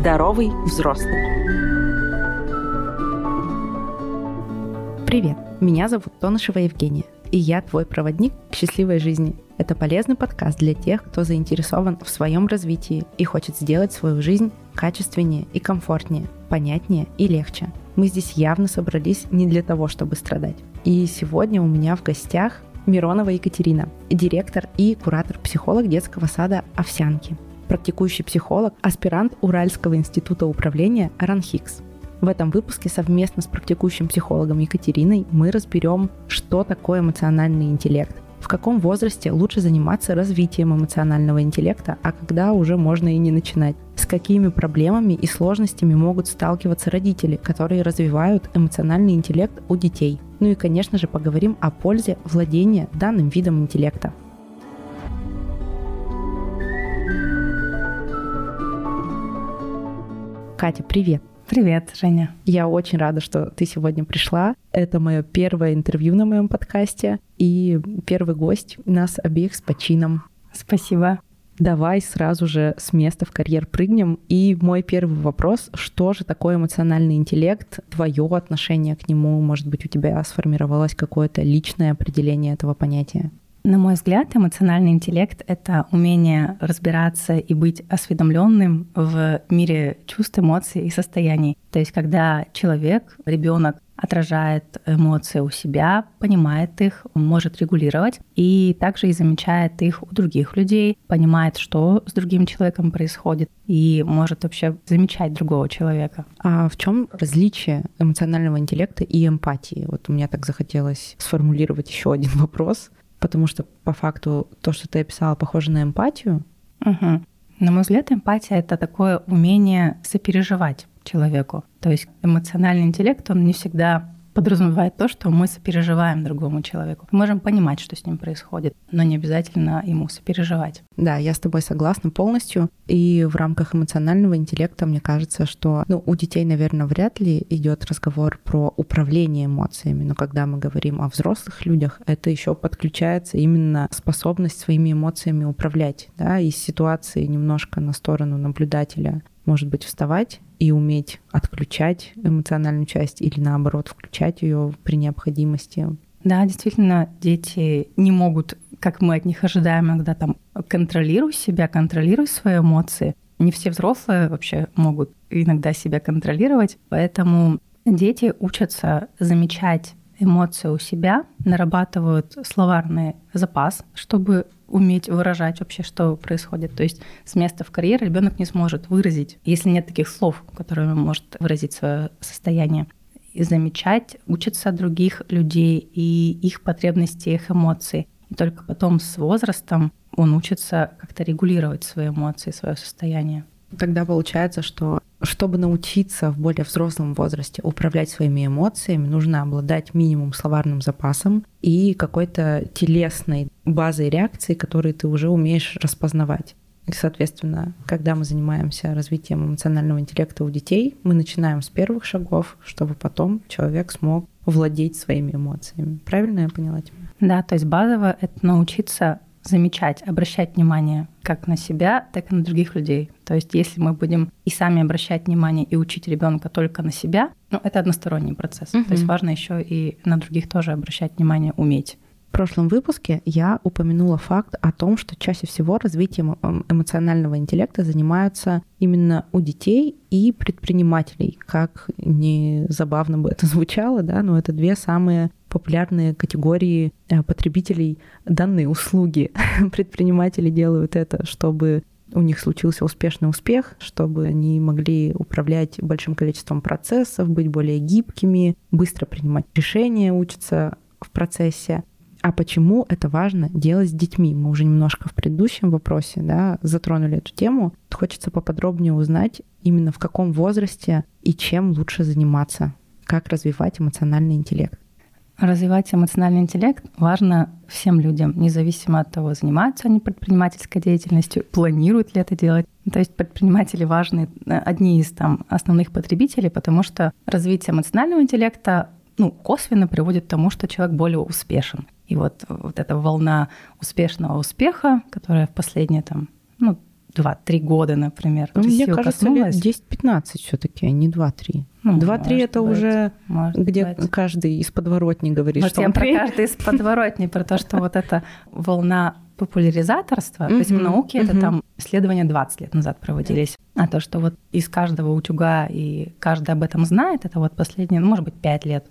Здоровый взрослый. Привет, меня зовут Тонышева Евгения, и я твой проводник к счастливой жизни. Это полезный подкаст для тех, кто заинтересован в своем развитии и хочет сделать свою жизнь качественнее и комфортнее, понятнее и легче. Мы здесь явно собрались не для того, чтобы страдать. И сегодня у меня в гостях Миронова Екатерина, директор и куратор-психолог детского сада «Овсянки», практикующий психолог, аспирант Уральского института управления РАНХИКС. В этом выпуске совместно с практикующим психологом Екатериной мы разберем, что такое эмоциональный интеллект, в каком возрасте лучше заниматься развитием эмоционального интеллекта, а когда уже можно и не начинать, с какими проблемами и сложностями могут сталкиваться родители, которые развивают эмоциональный интеллект у детей. Ну и, конечно же, поговорим о пользе владения данным видом интеллекта. Катя, привет! Привет, Женя. Я очень рада, что ты сегодня пришла. Это мое первое интервью на моем подкасте и первый гость нас обеих с почином. Спасибо. Давай сразу же с места в карьер прыгнем. И мой первый вопрос, что же такое эмоциональный интеллект, твое отношение к нему, может быть, у тебя сформировалось какое-то личное определение этого понятия? На мой взгляд, эмоциональный интеллект — это умение разбираться и быть осведомленным в мире чувств, эмоций и состояний. То есть, когда человек, ребенок отражает эмоции у себя, понимает их, может регулировать и также и замечает их у других людей, понимает, что с другим человеком происходит и может вообще замечать другого человека. А в чем различие эмоционального интеллекта и эмпатии? Вот у меня так захотелось сформулировать еще один вопрос потому что по факту то, что ты описала, похоже на эмпатию. Угу. На мой взгляд, эмпатия это такое умение сопереживать человеку. То есть эмоциональный интеллект, он не всегда подразумевает то, что мы сопереживаем другому человеку. Мы можем понимать, что с ним происходит, но не обязательно ему сопереживать. Да, я с тобой согласна полностью. И в рамках эмоционального интеллекта мне кажется, что ну, у детей, наверное, вряд ли идет разговор про управление эмоциями, но когда мы говорим о взрослых людях, это еще подключается именно способность своими эмоциями управлять, да, из ситуации немножко на сторону наблюдателя может быть, вставать и уметь отключать эмоциональную часть или наоборот включать ее при необходимости. Да, действительно, дети не могут, как мы от них ожидаем, иногда там контролируй себя, контролируй свои эмоции. Не все взрослые вообще могут иногда себя контролировать, поэтому дети учатся замечать эмоции у себя, нарабатывают словарный запас, чтобы уметь выражать вообще, что происходит. То есть с места в карьере ребенок не сможет выразить, если нет таких слов, которыми может выразить свое состояние. И замечать, учиться других людей и их потребности, их эмоций. И только потом с возрастом он учится как-то регулировать свои эмоции, свое состояние. Тогда получается, что чтобы научиться в более взрослом возрасте управлять своими эмоциями, нужно обладать минимум словарным запасом и какой-то телесной базой реакции, которые ты уже умеешь распознавать. И, соответственно, когда мы занимаемся развитием эмоционального интеллекта у детей, мы начинаем с первых шагов, чтобы потом человек смог владеть своими эмоциями. Правильно я поняла тебя? Да, то есть базово это научиться замечать, обращать внимание как на себя, так и на других людей. То есть если мы будем и сами обращать внимание и учить ребенка только на себя, ну, это односторонний процесс. Угу. То есть важно еще и на других тоже обращать внимание, уметь. В прошлом выпуске я упомянула факт о том, что чаще всего развитием эмоционального интеллекта занимаются именно у детей и предпринимателей. Как не забавно бы это звучало, да, но это две самые популярные категории э, потребителей данной услуги. Предприниматели делают это, чтобы у них случился успешный успех, чтобы они могли управлять большим количеством процессов, быть более гибкими, быстро принимать решения, учиться в процессе. А почему это важно делать с детьми? Мы уже немножко в предыдущем вопросе да, затронули эту тему. Хочется поподробнее узнать, именно в каком возрасте и чем лучше заниматься, как развивать эмоциональный интеллект. Развивать эмоциональный интеллект важно всем людям, независимо от того, занимаются они предпринимательской деятельностью, планируют ли это делать. То есть предприниматели важны, э, одни из там, основных потребителей, потому что развитие эмоционального интеллекта ну, косвенно приводит к тому, что человек более успешен. И вот, вот эта волна успешного успеха, которая в последние там, ну, 2-3 года, например. Ну, мне кажется, лет 10-15 все-таки, а не 2-3. Ну, 2-3 это быть, уже где быть. каждый из подворотни говорит, вот что я он про каждый из подворотни, про то, что вот эта волна популяризаторства, то есть в науке это там исследования 20 лет назад проводились, а то, что вот из каждого утюга и каждый об этом знает, это вот последние, ну, может быть, 5 лет.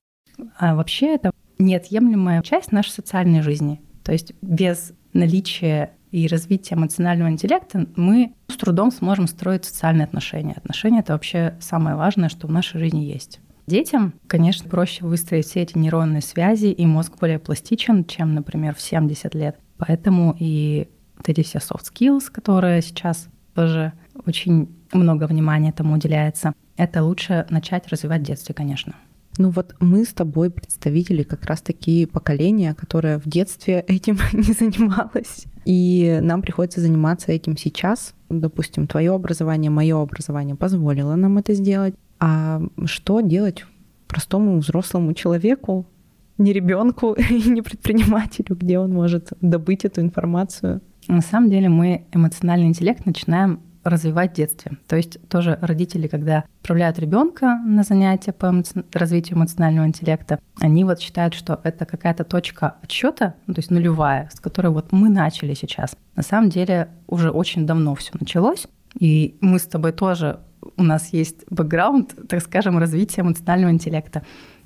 А вообще это неотъемлемая часть нашей социальной жизни. То есть без наличия и развития эмоционального интеллекта мы с трудом сможем строить социальные отношения. Отношения — это вообще самое важное, что в нашей жизни есть. Детям, конечно, проще выстроить все эти нейронные связи, и мозг более пластичен, чем, например, в 70 лет. Поэтому и вот эти все soft skills, которые сейчас тоже очень много внимания этому уделяется, это лучше начать развивать в детстве, конечно. Ну вот мы с тобой представители как раз такие поколения, которое в детстве этим не занималось. И нам приходится заниматься этим сейчас. Допустим, твое образование, мое образование позволило нам это сделать. А что делать простому взрослому человеку, не ребенку и не предпринимателю, где он может добыть эту информацию? На самом деле мы эмоциональный интеллект начинаем развивать в детстве. То есть тоже родители, когда отправляют ребенка на занятия по развитию эмоционального интеллекта, они вот считают, что это какая-то точка отсчета, ну, то есть нулевая, с которой вот мы начали сейчас. На самом деле уже очень давно все началось, и мы с тобой тоже, у нас есть бэкграунд, так скажем, развития эмоционального интеллекта.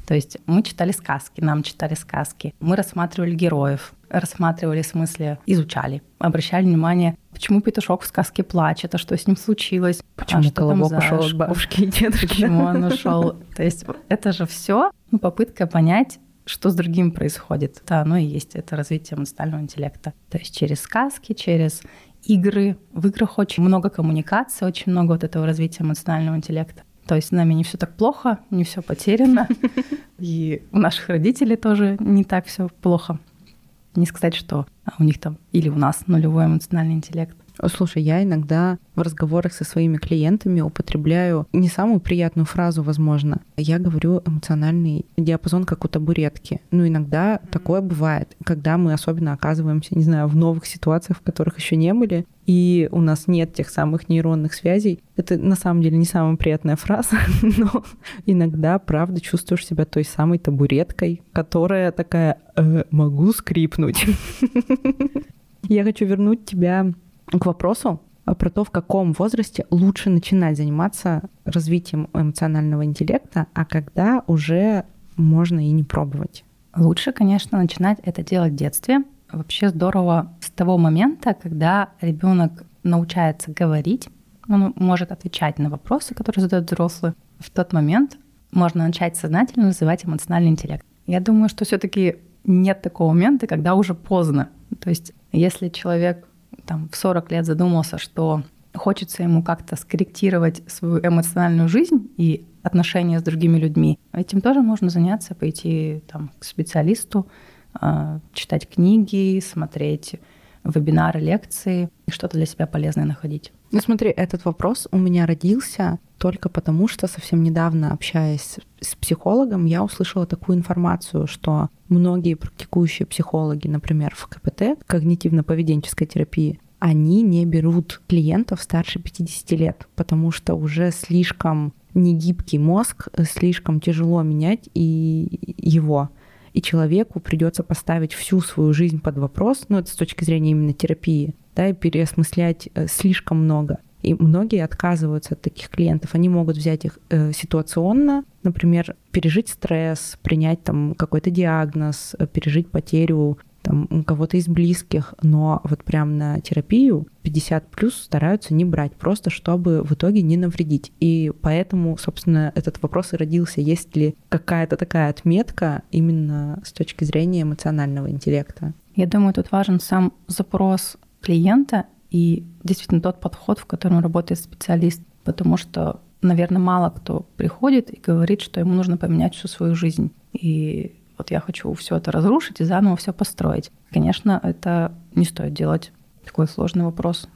То есть мы читали сказки, нам читали сказки, мы рассматривали героев, рассматривали в смысле, изучали, обращали внимание, почему петушок в сказке плачет, а что с ним случилось, почему а что колобок ушел от бабушки и дедушки, почему он ушел. То есть это же все ну, попытка понять, что с другим происходит. Да, оно и есть это развитие эмоционального интеллекта. То есть через сказки, через игры. В играх очень много коммуникации, очень много вот этого развития эмоционального интеллекта. То есть с нами не все так плохо, не все потеряно. И у наших родителей тоже не так все плохо. Не сказать, что у них там или у нас нулевой эмоциональный интеллект. Слушай, я иногда в разговорах со своими клиентами употребляю не самую приятную фразу, возможно. Я говорю эмоциональный диапазон, как у табуретки. Ну, иногда такое бывает, когда мы особенно оказываемся, не знаю, в новых ситуациях, в которых еще не были, и у нас нет тех самых нейронных связей. Это на самом деле не самая приятная фраза, но иногда, правда, чувствуешь себя той самой табуреткой, которая такая э, «могу скрипнуть». Я хочу вернуть тебя к вопросу про то, в каком возрасте лучше начинать заниматься развитием эмоционального интеллекта, а когда уже можно и не пробовать. Лучше, конечно, начинать это делать в детстве. Вообще здорово с того момента, когда ребенок научается говорить, он может отвечать на вопросы, которые задают взрослые. В тот момент можно начать сознательно развивать эмоциональный интеллект. Я думаю, что все-таки нет такого момента, когда уже поздно. То есть, если человек там, в 40 лет задумался, что хочется ему как-то скорректировать свою эмоциональную жизнь и отношения с другими людьми, этим тоже можно заняться, пойти там, к специалисту, а, читать книги, смотреть вебинары, лекции, и что-то для себя полезное находить. Ну смотри, этот вопрос у меня родился только потому, что совсем недавно, общаясь с психологом, я услышала такую информацию, что многие практикующие психологи, например, в КПТ, когнитивно-поведенческой терапии, они не берут клиентов старше 50 лет, потому что уже слишком негибкий мозг, слишком тяжело менять и его и человеку придется поставить всю свою жизнь под вопрос, ну это с точки зрения именно терапии, да, и переосмыслять э, слишком много. И многие отказываются от таких клиентов. Они могут взять их э, ситуационно, например, пережить стресс, принять там какой-то диагноз, э, пережить потерю там, у кого-то из близких, но вот прям на терапию 50 плюс стараются не брать, просто чтобы в итоге не навредить. И поэтому, собственно, этот вопрос и родился, есть ли какая-то такая отметка именно с точки зрения эмоционального интеллекта. Я думаю, тут важен сам запрос клиента и действительно тот подход, в котором работает специалист, потому что, наверное, мало кто приходит и говорит, что ему нужно поменять всю свою жизнь. И вот я хочу все это разрушить и заново все построить. Конечно, это не стоит делать. Такой сложный вопрос.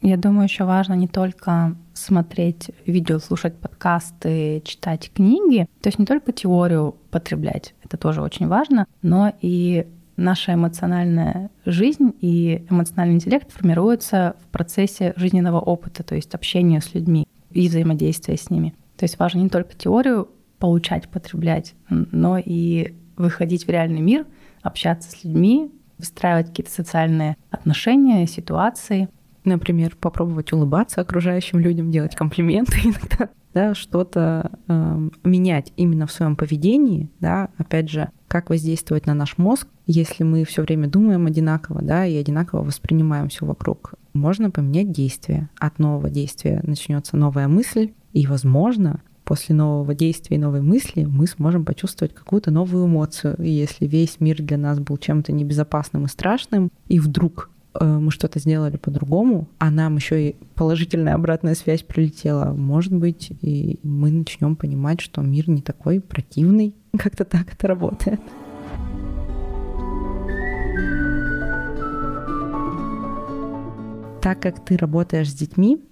Я думаю, еще важно не только смотреть видео, слушать подкасты, читать книги, то есть не только теорию потреблять, это тоже очень важно, но и наша эмоциональная жизнь и эмоциональный интеллект формируются в процессе жизненного опыта, то есть общения с людьми и взаимодействия с ними. То есть важно не только теорию получать, потреблять, но и выходить в реальный мир, общаться с людьми, выстраивать какие-то социальные отношения, ситуации. Например, попробовать улыбаться окружающим людям, делать комплименты иногда, да, что-то э, менять именно в своем поведении, да, опять же, как воздействовать на наш мозг, если мы все время думаем одинаково, да, и одинаково воспринимаем все вокруг. Можно поменять действие. От нового действия начнется новая мысль, и, возможно, после нового действия и новой мысли мы сможем почувствовать какую-то новую эмоцию. И если весь мир для нас был чем-то небезопасным и страшным, и вдруг э, мы что-то сделали по-другому, а нам еще и положительная обратная связь прилетела, может быть, и мы начнем понимать, что мир не такой противный, Как-то так это работает. Так как ты работаешь с детьми,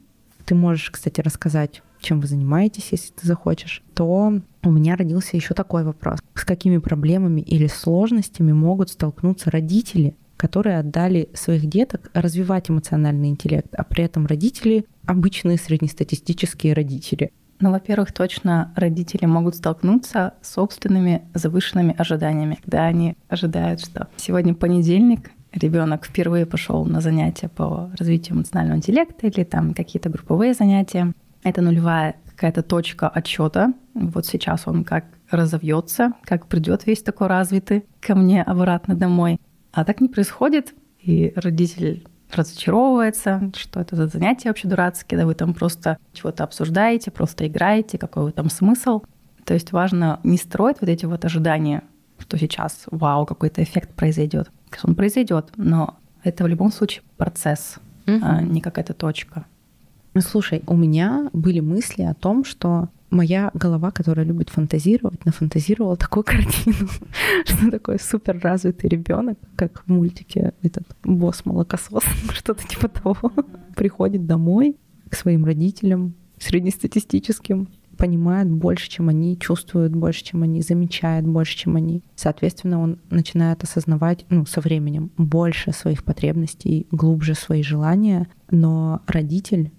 ты можешь, кстати, рассказать, чем вы занимаетесь, если ты захочешь, то у меня родился еще такой вопрос. С какими проблемами или сложностями могут столкнуться родители, которые отдали своих деток развивать эмоциональный интеллект, а при этом родители обычные среднестатистические родители. Ну, во-первых, точно родители могут столкнуться с собственными завышенными ожиданиями, когда они ожидают, что сегодня понедельник, ребенок впервые пошел на занятия по развитию эмоционального интеллекта или там какие-то групповые занятия. Это нулевая какая-то точка отчета. Вот сейчас он как разовьется, как придет весь такой развитый ко мне обратно домой. А так не происходит, и родитель разочаровывается, что это за занятия вообще дурацкие, да вы там просто чего-то обсуждаете, просто играете, какой вы там смысл. То есть важно не строить вот эти вот ожидания, что сейчас, вау, какой-то эффект произойдет. Он произойдет, но это в любом случае процесс, угу. а не какая-то точка. Слушай, у меня были мысли о том, что моя голова, которая любит фантазировать, нафантазировала такую картину, что такой супер развитый ребенок, как в мультике этот босс молокосос, что-то типа того, приходит домой к своим родителям среднестатистическим, понимает больше, чем они, чувствует больше, чем они, замечает больше, чем они. Соответственно, он начинает осознавать, ну, со временем больше своих потребностей, глубже свои желания, но родитель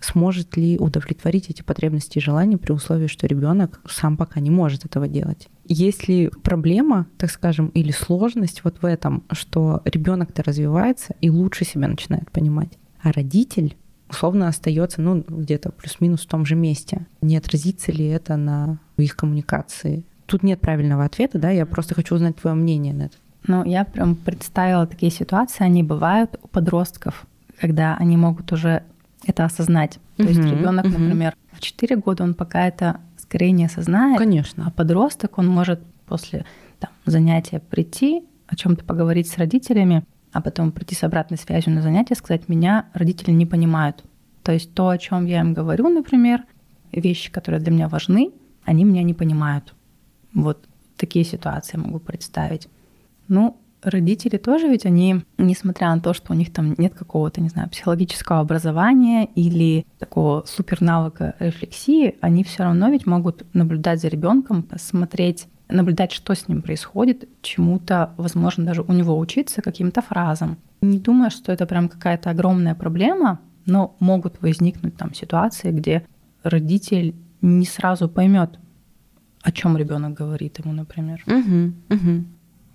сможет ли удовлетворить эти потребности и желания при условии, что ребенок сам пока не может этого делать. Есть ли проблема, так скажем, или сложность вот в этом, что ребенок-то развивается и лучше себя начинает понимать, а родитель условно остается, ну, где-то плюс-минус в том же месте. Не отразится ли это на их коммуникации? Тут нет правильного ответа, да, я просто хочу узнать твое мнение на это. Ну, я прям представила такие ситуации, они бывают у подростков, когда они могут уже это осознать. То есть ребенок, например, в 4 года он пока это скорее не осознает. Конечно. А подросток, он может после там, занятия прийти, о чем-то поговорить с родителями, а потом прийти с обратной связью на занятие, сказать, меня родители не понимают. То есть то, о чем я им говорю, например, вещи, которые для меня важны, они меня не понимают. Вот такие ситуации могу представить. Ну, родители тоже ведь они, несмотря на то, что у них там нет какого-то, не знаю, психологического образования или такого супер навыка рефлексии, они все равно ведь могут наблюдать за ребенком, смотреть наблюдать, что с ним происходит, чему-то, возможно, даже у него учиться каким-то фразам. Не думаю, что это прям какая-то огромная проблема, но могут возникнуть там ситуации, где родитель не сразу поймет, о чем ребенок говорит ему, например. Угу, угу.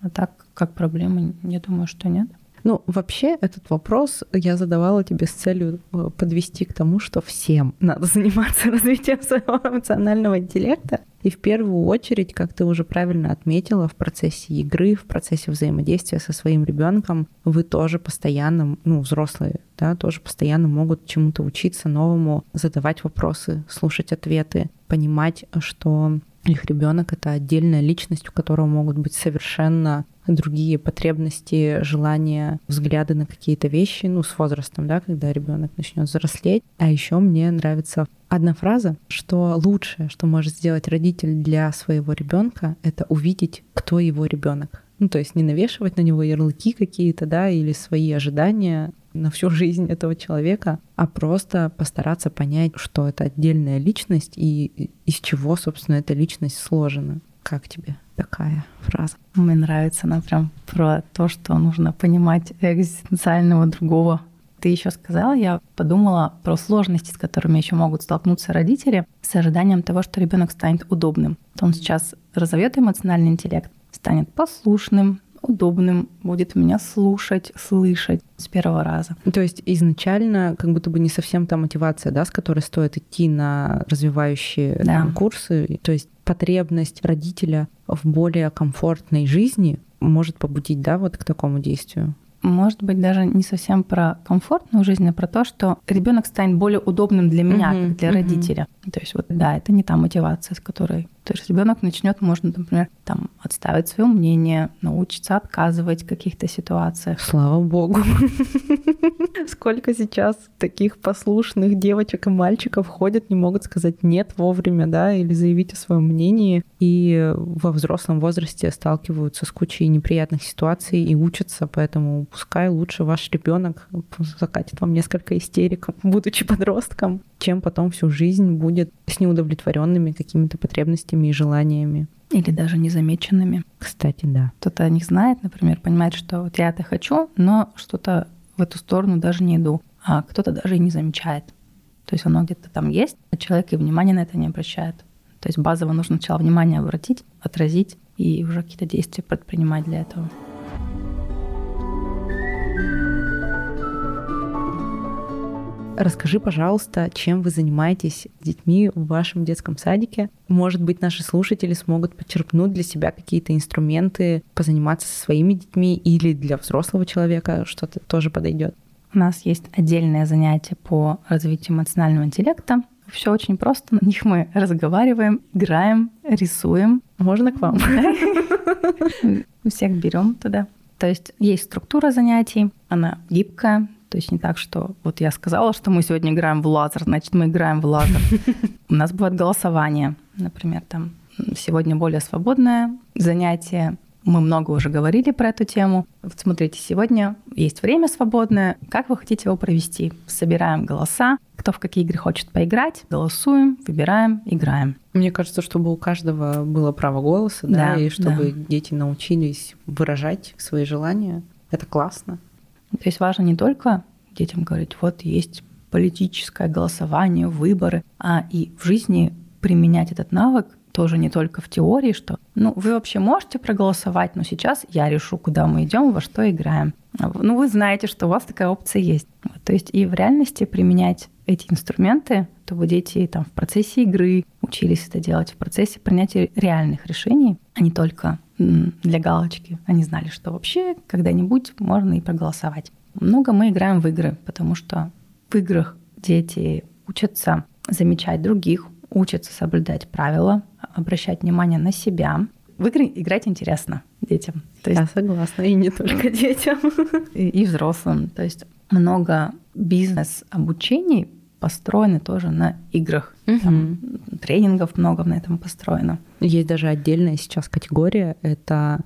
А так как проблема, я думаю, что нет. Ну, вообще, этот вопрос я задавала тебе с целью э, подвести к тому, что всем надо заниматься развитием своего эмоционального интеллекта. И в первую очередь, как ты уже правильно отметила, в процессе игры, в процессе взаимодействия со своим ребенком, вы тоже постоянно, ну, взрослые, да, тоже постоянно могут чему-то учиться новому, задавать вопросы, слушать ответы, понимать, что их ребенок это отдельная личность, у которого могут быть совершенно другие потребности, желания, взгляды на какие-то вещи, ну, с возрастом, да, когда ребенок начнет взрослеть. А еще мне нравится одна фраза, что лучшее, что может сделать родитель для своего ребенка, это увидеть, кто его ребенок. Ну, то есть не навешивать на него ярлыки какие-то, да, или свои ожидания на всю жизнь этого человека, а просто постараться понять, что это отдельная личность и из чего, собственно, эта личность сложена. Как тебе такая фраза? Мне нравится она прям про то, что нужно понимать экзистенциального другого. Ты еще сказала, я подумала про сложности, с которыми еще могут столкнуться родители, с ожиданием того, что ребенок станет удобным. Он сейчас разовьет эмоциональный интеллект, станет послушным, удобным, будет меня слушать, слышать с первого раза. То есть изначально как будто бы не совсем та мотивация, да, с которой стоит идти на развивающие да. там, курсы. То есть потребность родителя в более комфортной жизни может побудить, да, вот к такому действию может быть, даже не совсем про комфортную жизнь, а про то, что ребенок станет более удобным для меня, uh-huh, как для uh-huh. родителя. То есть вот да, это не та мотивация, с которой то есть ребенок начнет, можно, например, там отставить свое мнение, научиться отказывать в каких-то ситуациях. Слава богу. Сколько сейчас таких послушных девочек и мальчиков ходят, не могут сказать нет вовремя, да, или заявить о своем мнении, и во взрослом возрасте сталкиваются с кучей неприятных ситуаций и учатся, поэтому пускай лучше ваш ребенок закатит вам несколько истерик, будучи подростком, чем потом всю жизнь будет с неудовлетворенными какими-то потребностями и желаниями. Или даже незамеченными. Кстати, да. Кто-то о них знает, например, понимает, что вот я это хочу, но что-то в эту сторону даже не иду. А кто-то даже и не замечает. То есть оно где-то там есть, а человек и внимания на это не обращает. То есть базово нужно сначала внимание обратить, отразить и уже какие-то действия предпринимать для этого. Расскажи, пожалуйста, чем вы занимаетесь с детьми в вашем детском садике. Может быть, наши слушатели смогут подчерпнуть для себя какие-то инструменты, позаниматься со своими детьми или для взрослого человека что-то тоже подойдет. У нас есть отдельное занятие по развитию эмоционального интеллекта. Все очень просто. На них мы разговариваем, играем, рисуем. Можно к вам? Всех берем туда. То есть есть структура занятий, она гибкая, то есть не так, что вот я сказала, что мы сегодня играем в лазер, значит, мы играем в лазер. У нас бывает голосование, например, там сегодня более свободное занятие, мы много уже говорили про эту тему. Вот смотрите, сегодня есть время свободное. Как вы хотите его провести? Собираем голоса. Кто в какие игры хочет поиграть, голосуем, выбираем, играем. Мне кажется, чтобы у каждого было право голоса, да, да и чтобы да. дети научились выражать свои желания. Это классно. То есть важно не только детям говорить, вот есть политическое голосование, выборы, а и в жизни применять этот навык тоже не только в теории, что ну вы вообще можете проголосовать, но сейчас я решу, куда мы идем, во что играем. Ну вы знаете, что у вас такая опция есть. То есть и в реальности применять эти инструменты, чтобы дети там в процессе игры учились это делать, в процессе принятия реальных решений, а не только для галочки. Они знали, что вообще когда-нибудь можно и проголосовать. Много мы играем в игры, потому что в играх дети учатся замечать других, учатся соблюдать правила, обращать внимание на себя. В игры играть интересно детям. То есть, Я согласна, и не только детям. И, и взрослым. То есть много бизнес-обучений построены тоже на играх. Угу. Там, тренингов много на этом построено. Есть даже отдельная сейчас категория, это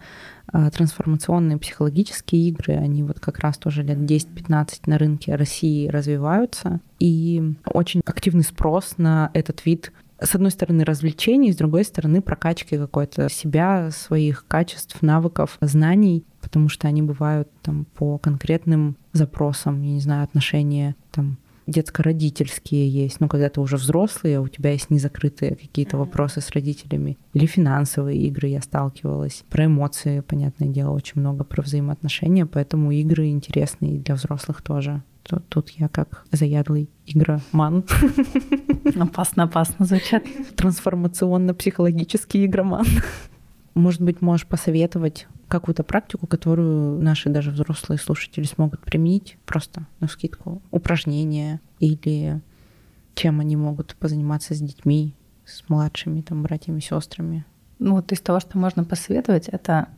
а, трансформационные психологические игры, они вот как раз тоже лет 10-15 на рынке России развиваются, и очень активный спрос на этот вид с одной стороны, развлечений, с другой стороны, прокачки какой-то себя, своих качеств, навыков, знаний, потому что они бывают там по конкретным запросам, я не знаю, отношения там детско-родительские есть, ну, когда ты уже взрослый, а у тебя есть незакрытые какие-то вопросы с родителями. Или финансовые игры я сталкивалась. Про эмоции, понятное дело, очень много про взаимоотношения, поэтому игры интересны и для взрослых тоже. Тут, тут я как заядлый игроман. Опасно, опасно звучат. Трансформационно-психологический игроман. Может быть, можешь посоветовать какую-то практику, которую наши даже взрослые слушатели смогут применить просто на скидку. Упражнения или чем они могут позаниматься с детьми, с младшими там братьями, сестрами. Ну вот из того, что можно посоветовать, это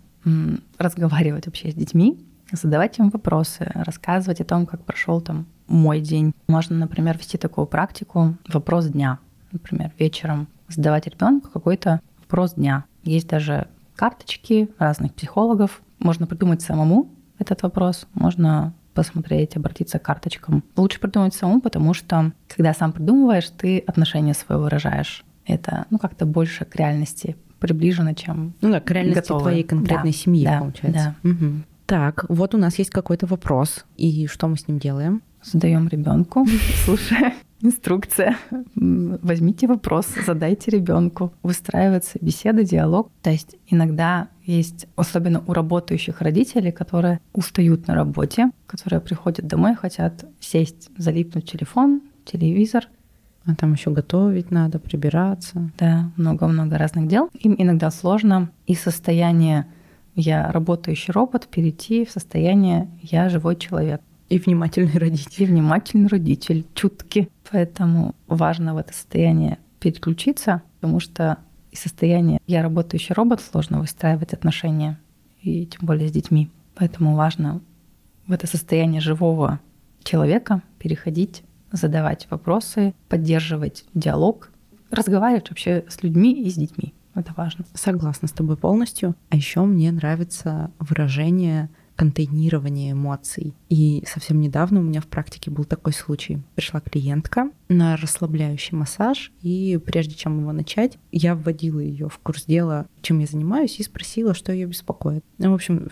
разговаривать вообще с детьми, задавать им вопросы, рассказывать о том, как прошел там мой день. Можно, например, вести такую практику вопрос дня. Например, вечером задавать ребенку какой-то вопрос дня. Есть даже карточки разных психологов. Можно придумать самому этот вопрос, можно посмотреть, обратиться к карточкам. Лучше придумать самому, потому что когда сам придумываешь, ты отношение свое выражаешь. Это ну, как-то больше к реальности приближены, чем Ну да, к реальности готовы. твоей конкретной Да, семьи, да, получается. Мгм. Так, вот у нас есть какой-то вопрос, и что мы с ним делаем? Задаем ребенку, слушая инструкция. Возьмите вопрос, задайте ребенку. Выстраивается беседа, диалог. То есть иногда есть, особенно у работающих родителей, которые устают на работе, которые приходят домой, хотят сесть, залипнуть телефон, телевизор, А там еще готовить надо, прибираться. да, много-много разных дел. Им иногда сложно из состояния «я работающий робот» перейти в состояние «я живой человек». И внимательный родитель. и внимательный родитель, чуткий. Поэтому важно в это состояние переключиться, потому что из состояния «я работающий робот» сложно выстраивать отношения, и тем более с детьми. Поэтому важно в это состояние живого человека переходить, задавать вопросы, поддерживать диалог, разговаривать вообще с людьми и с детьми. Это важно. Согласна с тобой полностью. А еще мне нравится выражение контейнирование эмоций. И совсем недавно у меня в практике был такой случай. Пришла клиентка на расслабляющий массаж, и прежде чем его начать, я вводила ее в курс дела, чем я занимаюсь, и спросила, что ее беспокоит. Ну, в общем,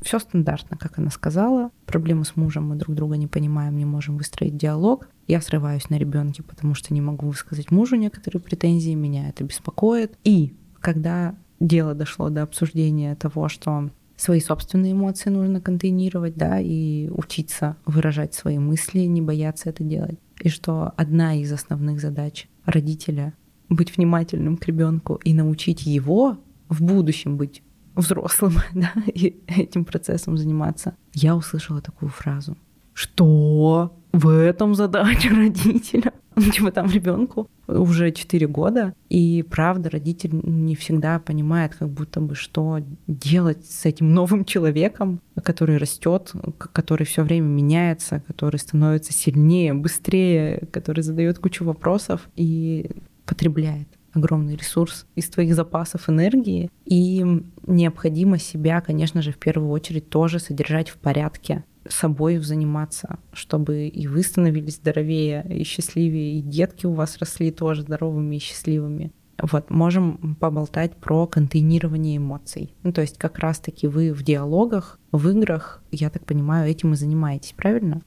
все стандартно, как она сказала. Проблемы с мужем, мы друг друга не понимаем, не можем выстроить диалог. Я срываюсь на ребенке, потому что не могу высказать мужу некоторые претензии, меня это беспокоит. И когда дело дошло до обсуждения того, что свои собственные эмоции нужно контейнировать, да, и учиться выражать свои мысли, не бояться это делать. И что одна из основных задач родителя — быть внимательным к ребенку и научить его в будущем быть взрослым, да, и этим процессом заниматься. Я услышала такую фразу. Что? В этом задача родителя? Ну, типа там ребенку уже 4 года, и правда родитель не всегда понимает, как будто бы, что делать с этим новым человеком, который растет, который все время меняется, который становится сильнее, быстрее, который задает кучу вопросов и потребляет огромный ресурс из твоих запасов энергии, и необходимо себя, конечно же, в первую очередь тоже содержать в порядке, собой заниматься, чтобы и вы становились здоровее и счастливее, и детки у вас росли тоже здоровыми и счастливыми. Вот, можем поболтать про контейнирование эмоций. Ну, то есть как раз-таки вы в диалогах, в играх, я так понимаю, этим и занимаетесь, правильно?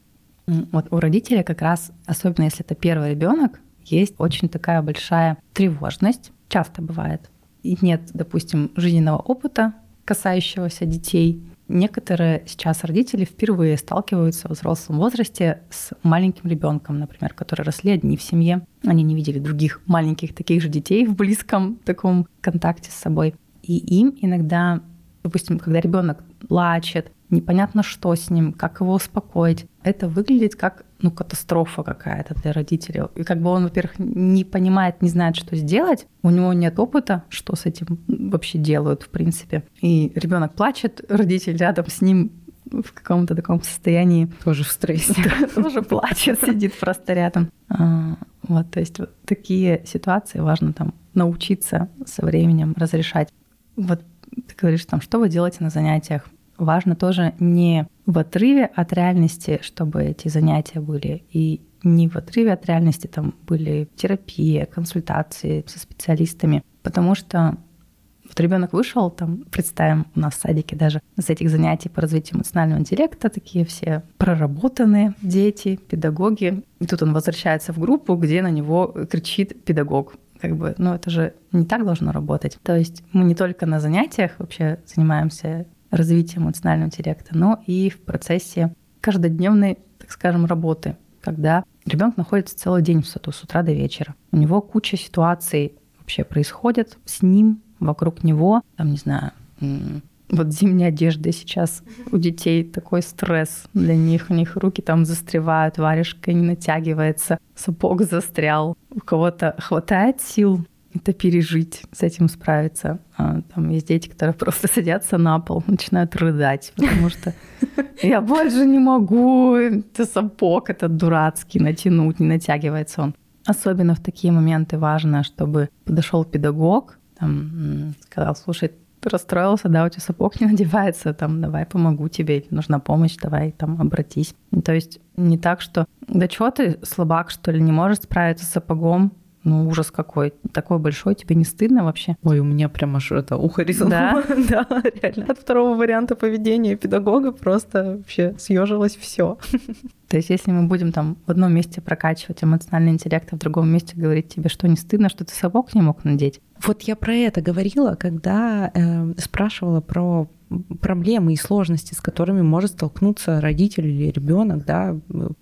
Вот у родителей как раз, особенно если это первый ребенок, есть очень такая большая тревожность, часто бывает. И нет, допустим, жизненного опыта, касающегося детей. Некоторые сейчас родители впервые сталкиваются в взрослом возрасте с маленьким ребенком, например, которые росли одни в семье. Они не видели других маленьких таких же детей в близком таком контакте с собой. И им иногда, допустим, когда ребенок плачет, непонятно, что с ним, как его успокоить. Это выглядит как ну, катастрофа какая-то для родителей. И как бы он, во-первых, не понимает, не знает, что сделать, у него нет опыта, что с этим вообще делают, в принципе. И ребенок плачет, родитель рядом с ним в каком-то таком состоянии. Тоже в стрессе. Тоже плачет, сидит просто рядом. А, Вот, то есть вот такие ситуации важно там научиться со временем разрешать. Вот ты говоришь там, что вы делаете на занятиях? Важно тоже не в отрыве от реальности, чтобы эти занятия были, и не в отрыве от реальности там были терапия, консультации со специалистами, потому что вот ребенок вышел, там, представим, у нас в садике даже с этих занятий по развитию эмоционального интеллекта, такие все проработанные дети, педагоги. И тут он возвращается в группу, где на него кричит педагог. Как бы, ну это же не так должно работать. То есть мы не только на занятиях вообще занимаемся развитием эмоционального интеллекта, но и в процессе каждодневной, так скажем, работы, когда ребенок находится целый день в саду с утра до вечера. У него куча ситуаций вообще происходит с ним, вокруг него, там, не знаю, вот зимняя одежда сейчас у детей такой стресс для них, у них руки там застревают, варежка не натягивается, сапог застрял. У кого-то хватает сил это пережить, с этим справиться. А там есть дети, которые просто садятся на пол, начинают рыдать, потому что я больше не могу, это сапог этот дурацкий натянуть, не натягивается он. Особенно в такие моменты важно, чтобы подошел педагог, там, сказал, слушай, ты расстроился, да, у тебя сапог не надевается, там, давай помогу тебе, или нужна помощь, давай там обратись. То есть не так, что, да чего ты слабак, что ли, не можешь справиться с сапогом, Ну, ужас какой. Такой большой, тебе не стыдно вообще? Ой, у меня прям аж это ухо резануло. Да? да, реально. От второго варианта поведения педагога просто вообще съежилось все. То есть, если мы будем там в одном месте прокачивать эмоциональный интеллект, а в другом месте говорить тебе, что не стыдно, что ты сапог не мог надеть. Вот я про это говорила, когда э, спрашивала про проблемы и сложности, с которыми может столкнуться родитель или ребенок, да,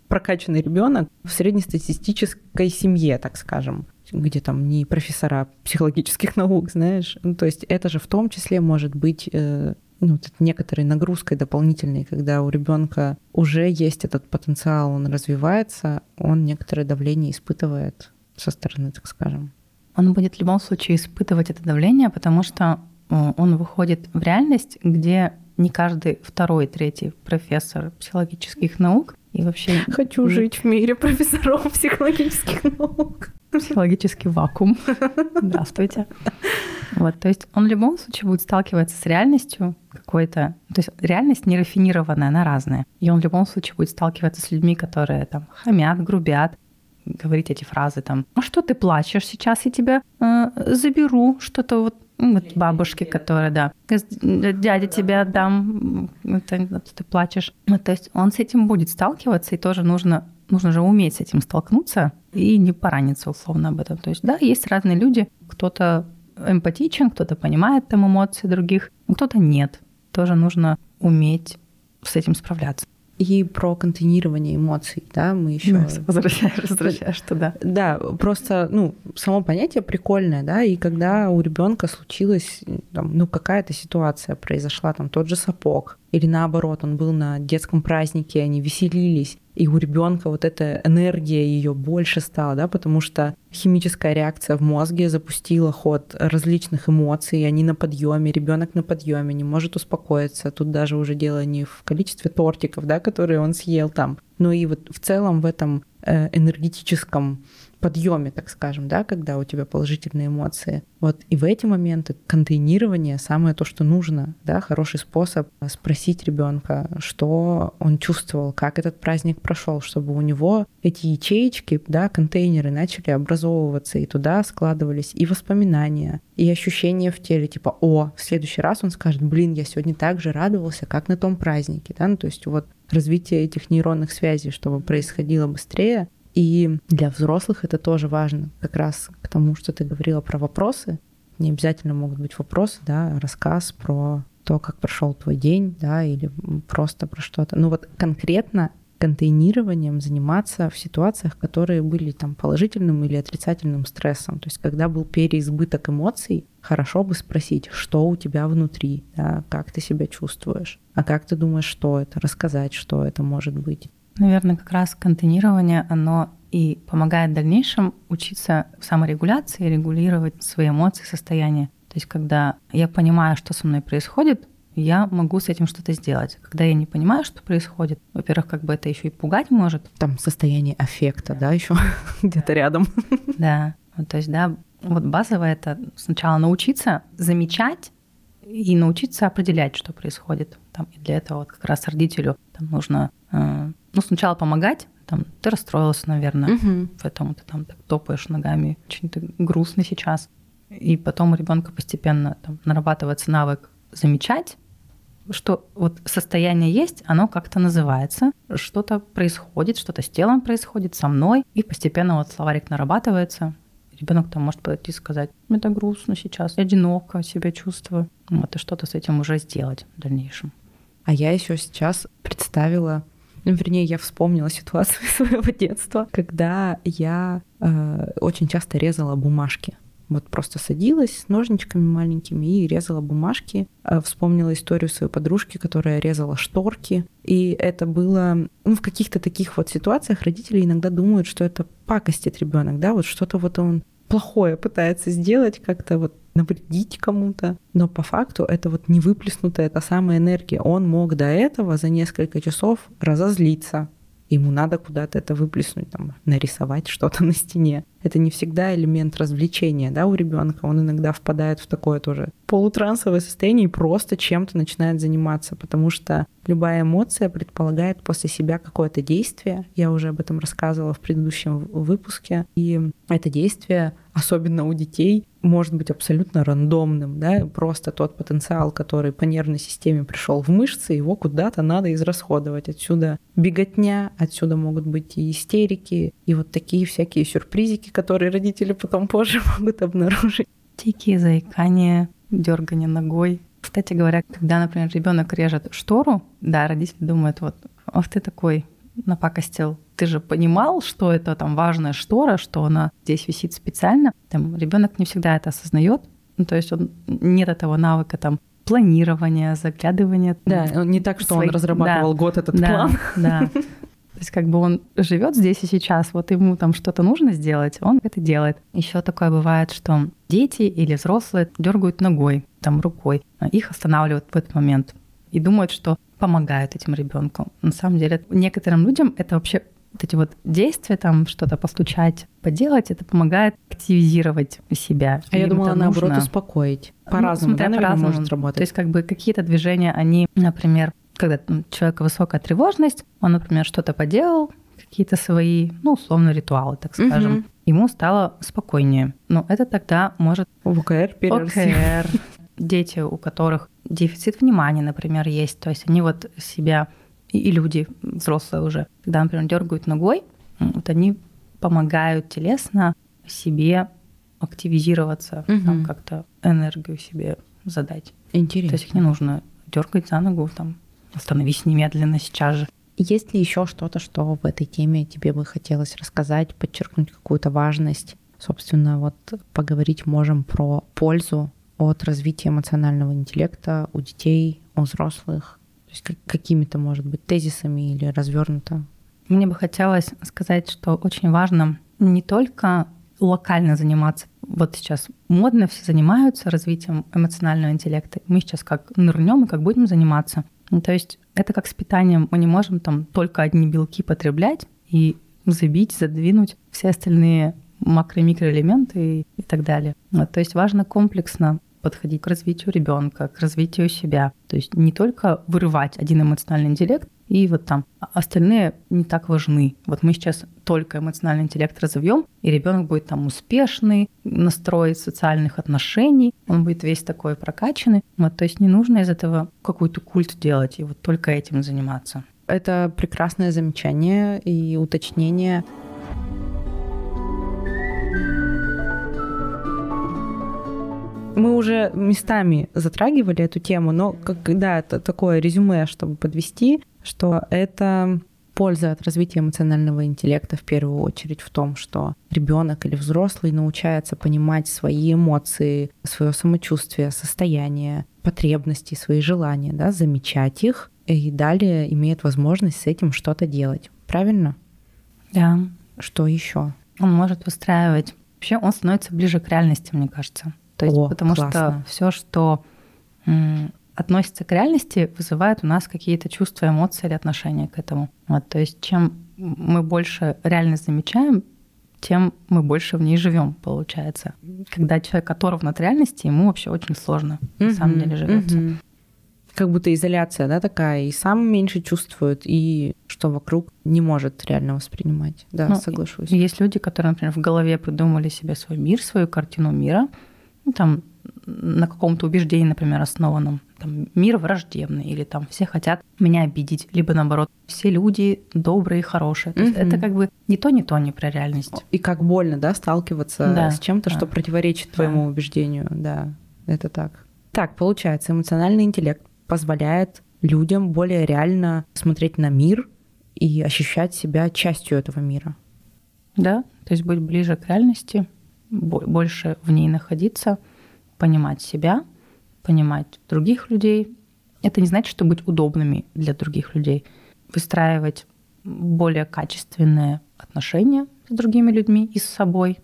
прокачанный ребенок в среднестатистической семье, так скажем где там не профессора психологических наук, знаешь. Ну, то есть это же в том числе может быть э, ну, некоторой нагрузкой дополнительной, когда у ребенка уже есть этот потенциал, он развивается, он некоторое давление испытывает со стороны, так скажем. Он будет в любом случае испытывать это давление, потому что э, он выходит в реальность, где не каждый второй, третий профессор психологических наук и вообще... Хочу жить в мире профессоров психологических наук. Психологический вакуум. Здравствуйте. Вот, то есть он в любом случае будет сталкиваться с реальностью какой-то... То есть реальность нерафинированная, она разная. И он в любом случае будет сталкиваться с людьми, которые там хамят, грубят, говорить эти фразы там, а что ты плачешь сейчас, я тебя э, заберу, что-то вот вот бабушки, которые, да, дядя тебе отдам, это, ты плачешь. Ну, то есть он с этим будет сталкиваться, и тоже нужно, нужно же уметь с этим столкнуться и не пораниться условно об этом. То есть, да, есть разные люди, кто-то эмпатичен, кто-то понимает там эмоции других, кто-то нет. Тоже нужно уметь с этим справляться и про контейнирование эмоций, да, мы еще да, возвращаешь, возвращаешь туда. Да, просто, ну, само понятие прикольное, да, и когда у ребенка случилась, там, ну, какая-то ситуация произошла, там, тот же сапог, или наоборот, он был на детском празднике, они веселились, и у ребенка вот эта энергия ее больше стала, да, потому что химическая реакция в мозге запустила ход различных эмоций, они на подъеме, ребенок на подъеме, не может успокоиться. Тут даже уже дело не в количестве тортиков, да, которые он съел там, но и вот в целом в этом э, энергетическом подъеме, так скажем, да, когда у тебя положительные эмоции. Вот и в эти моменты контейнирование самое то, что нужно, да, хороший способ спросить ребенка, что он чувствовал, как этот праздник прошел, чтобы у него эти ячеечки, да, контейнеры начали образовываться, и туда складывались и воспоминания, и ощущения в теле, типа, о, в следующий раз он скажет, блин, я сегодня так же радовался, как на том празднике, да, ну, то есть вот развитие этих нейронных связей, чтобы происходило быстрее, и для взрослых это тоже важно, как раз к тому, что ты говорила про вопросы. Не обязательно могут быть вопросы, да, рассказ про то, как прошел твой день, да, или просто про что-то. Ну вот конкретно контейнированием заниматься в ситуациях, которые были там положительным или отрицательным стрессом. То есть когда был переизбыток эмоций, хорошо бы спросить, что у тебя внутри, да, как ты себя чувствуешь, а как ты думаешь, что это, рассказать, что это может быть. Наверное, как раз контейнирование, оно и помогает в дальнейшем учиться саморегуляции, регулировать свои эмоции, состояние. То есть, когда я понимаю, что со мной происходит, я могу с этим что-то сделать. Когда я не понимаю, что происходит, во-первых, как бы это еще и пугать может. Там состояние аффекта, да, еще где-то рядом. Да, вот, то есть, да, вот базовое это сначала научиться замечать и научиться определять, что происходит. Там, и для этого вот как раз родителю там нужно э, ну, сначала помогать, там, ты расстроился, наверное, угу. поэтому ты там так топаешь ногами, очень ты грустный сейчас. И потом у ребенка постепенно там, нарабатывается навык замечать, что вот состояние есть, оно как-то называется, что-то происходит, что-то с телом происходит, со мной, и постепенно вот словарик нарабатывается. Ребенок там может подойти и сказать, мне так грустно сейчас, я одиноко себя чувствую. Вот, и что-то с этим уже сделать в дальнейшем. А я еще сейчас представила ну, вернее, я вспомнила ситуацию своего детства, когда я э, очень часто резала бумажки. Вот просто садилась с ножничками маленькими и резала бумажки. Э, вспомнила историю своей подружки, которая резала шторки. И это было, ну, в каких-то таких вот ситуациях родители иногда думают, что это пакостит ребенок, да, вот что-то вот он плохое пытается сделать, как-то вот навредить кому-то. Но по факту это вот не выплеснутая та самая энергия. Он мог до этого за несколько часов разозлиться. Ему надо куда-то это выплеснуть, там, нарисовать что-то на стене. Это не всегда элемент развлечения, да, у ребенка. Он иногда впадает в такое тоже полутрансовое состояние и просто чем-то начинает заниматься, потому что любая эмоция предполагает после себя какое-то действие. Я уже об этом рассказывала в предыдущем выпуске. И это действие, особенно у детей, может быть абсолютно рандомным, да, просто тот потенциал, который по нервной системе пришел в мышцы, его куда-то надо израсходовать. Отсюда беготня, отсюда могут быть и истерики, и вот такие всякие сюрпризики, которые родители потом позже могут обнаружить. Тики, заикание, дергание ногой. Кстати говоря, когда, например, ребенок режет штору, да, родители думают, вот, ах ты такой напакостил. Ты же понимал, что это там важная штора, что она здесь висит специально. Там ребенок не всегда это осознает. Ну, то есть он нет этого навыка там планирования, заглядывания. Да, не так, что своих... он разрабатывал да, год этот да, план. Да. То есть как бы он живет здесь и сейчас, вот ему там что-то нужно сделать, он это делает. Еще такое бывает, что дети или взрослые дергают ногой, там рукой, а их останавливают в этот момент и думают, что помогают этим ребенку. На самом деле некоторым людям это вообще вот эти вот действия, там что-то постучать, поделать, это помогает активизировать себя. А я думала, наоборот, нужно... успокоить. Ну, По-разному, ну, да, по-разному. может работать. То есть как бы какие-то движения, они, например, когда у человека высокая тревожность, он, например, что-то поделал, какие-то свои, ну, условно, ритуалы, так скажем, угу. ему стало спокойнее. Но это тогда может... ОКР перерасти. ОКР. Дети, у которых дефицит внимания, например, есть, то есть они вот себя, и, и люди взрослые уже, когда, например, дергают ногой, вот они помогают телесно себе активизироваться, угу. там как-то энергию себе задать. Интересно. То есть их не нужно дергать за ногу, там Остановись немедленно сейчас же. Есть ли еще что-то, что в этой теме тебе бы хотелось рассказать, подчеркнуть какую-то важность? Собственно, вот поговорить можем про пользу от развития эмоционального интеллекта у детей, у взрослых. То есть какими-то, может быть, тезисами или развернуто. Мне бы хотелось сказать, что очень важно не только локально заниматься. Вот сейчас модно все занимаются развитием эмоционального интеллекта. Мы сейчас как нырнем и как будем заниматься. Ну, то есть это как с питанием. Мы не можем там только одни белки потреблять и забить, задвинуть все остальные макро- и микроэлементы и, и так далее. Вот, то есть важно комплексно подходить к развитию ребенка, к развитию себя. То есть не только вырывать один эмоциональный интеллект, и вот там остальные не так важны. Вот мы сейчас только эмоциональный интеллект разовьем, и ребенок будет там успешный, настроить социальных отношений, он будет весь такой прокачанный. Вот, то есть не нужно из этого какой-то культ делать и вот только этим заниматься. Это прекрасное замечание и уточнение. Мы уже местами затрагивали эту тему, но когда это такое резюме, чтобы подвести, что это польза от развития эмоционального интеллекта в первую очередь в том, что ребенок или взрослый научается понимать свои эмоции, свое самочувствие, состояние, потребности, свои желания, да, замечать их и далее имеет возможность с этим что-то делать. Правильно? Да. Что еще? Он может выстраивать. Вообще он становится ближе к реальности, мне кажется. То есть, О, потому классно. что все, что относится к реальности, вызывает у нас какие-то чувства, эмоции или отношения к этому. Вот, то есть чем мы больше реальность замечаем, тем мы больше в ней живем, получается. Когда человек оторван от реальности, ему вообще очень сложно mm-hmm. на самом деле живется. Mm-hmm. Как будто изоляция, да, такая, и сам меньше чувствует, и что вокруг не может реально воспринимать. Да, ну, соглашусь. Есть люди, которые, например, в голове придумали себе свой мир, свою картину мира, ну, там на каком-то убеждении, например, основанном. Там, мир враждебный, или там все хотят меня обидеть, либо наоборот, все люди добрые и хорошие. То есть это как бы не то, не то, не про реальность. И как больно, да, сталкиваться да, с чем-то, да. что противоречит твоему да. убеждению. Да, это так. Так, получается, эмоциональный интеллект позволяет людям более реально смотреть на мир и ощущать себя частью этого мира. Да, то есть быть ближе к реальности, больше в ней находиться – понимать себя, понимать других людей. Это не значит, что быть удобными для других людей. Выстраивать более качественные отношения с другими людьми и с собой.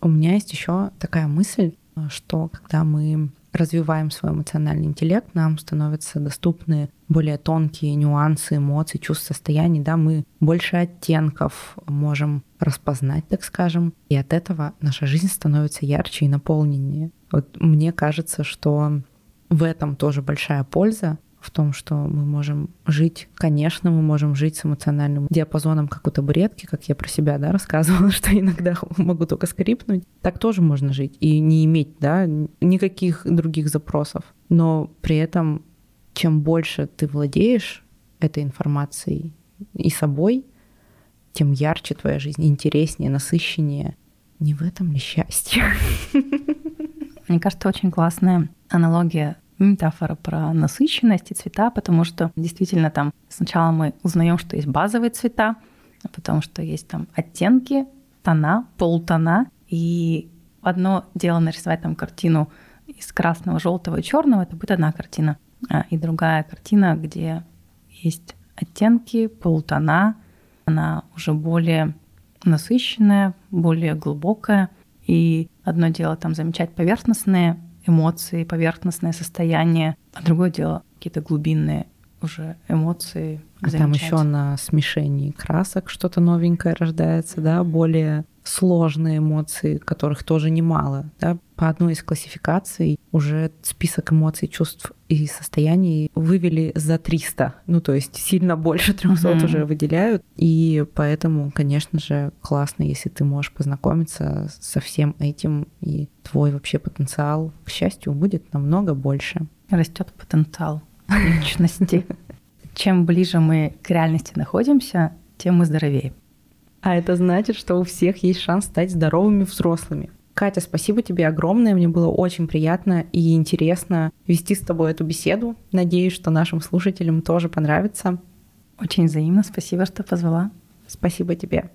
У меня есть еще такая мысль, что когда мы развиваем свой эмоциональный интеллект, нам становятся доступны более тонкие нюансы эмоций, чувств, состояний, да, мы больше оттенков можем распознать, так скажем, и от этого наша жизнь становится ярче и наполненнее. Вот мне кажется, что в этом тоже большая польза, в том, что мы можем жить, конечно, мы можем жить с эмоциональным диапазоном, как у табуретки, как я про себя, да, рассказывала, что иногда могу только скрипнуть. Так тоже можно жить и не иметь, да, никаких других запросов. Но при этом, чем больше ты владеешь этой информацией и собой, тем ярче твоя жизнь, интереснее, насыщеннее. Не в этом ли счастье? Мне кажется, очень классная аналогия метафора про насыщенность и цвета, потому что действительно там сначала мы узнаем, что есть базовые цвета, потому что есть там оттенки, тона, полутона, и одно дело нарисовать там картину из красного, желтого и черного, это будет одна картина, а, и другая картина, где есть оттенки, полутона, она уже более насыщенная, более глубокая, и одно дело там замечать поверхностные эмоции, поверхностное состояние, а другое дело какие-то глубинные уже эмоции. А замечать. там еще на смешении красок что-то новенькое рождается, да, более сложные эмоции, которых тоже немало. Да? По одной из классификаций уже список эмоций, чувств и состояний вывели за 300. Ну, то есть сильно больше 300 mm-hmm. уже выделяют. И поэтому, конечно же, классно, если ты можешь познакомиться со всем этим, и твой вообще потенциал, к счастью, будет намного больше. Растет потенциал личности. Чем ближе мы к реальности находимся, тем мы здоровее. А это значит, что у всех есть шанс стать здоровыми взрослыми. Катя, спасибо тебе огромное. Мне было очень приятно и интересно вести с тобой эту беседу. Надеюсь, что нашим слушателям тоже понравится. Очень взаимно. Спасибо, что позвала. Спасибо тебе.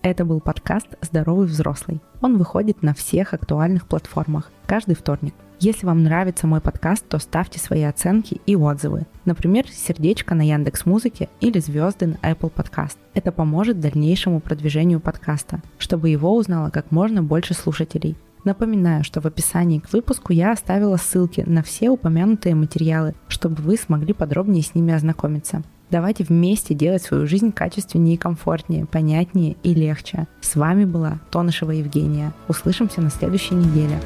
Это был подкаст «Здоровый взрослый». Он выходит на всех актуальных платформах каждый вторник. Если вам нравится мой подкаст, то ставьте свои оценки и отзывы. Например, сердечко на Яндекс Музыке или звезды на Apple Podcast. Это поможет дальнейшему продвижению подкаста, чтобы его узнало как можно больше слушателей. Напоминаю, что в описании к выпуску я оставила ссылки на все упомянутые материалы, чтобы вы смогли подробнее с ними ознакомиться. Давайте вместе делать свою жизнь качественнее и комфортнее, понятнее и легче. С вами была Тонышева Евгения. Услышимся на следующей неделе.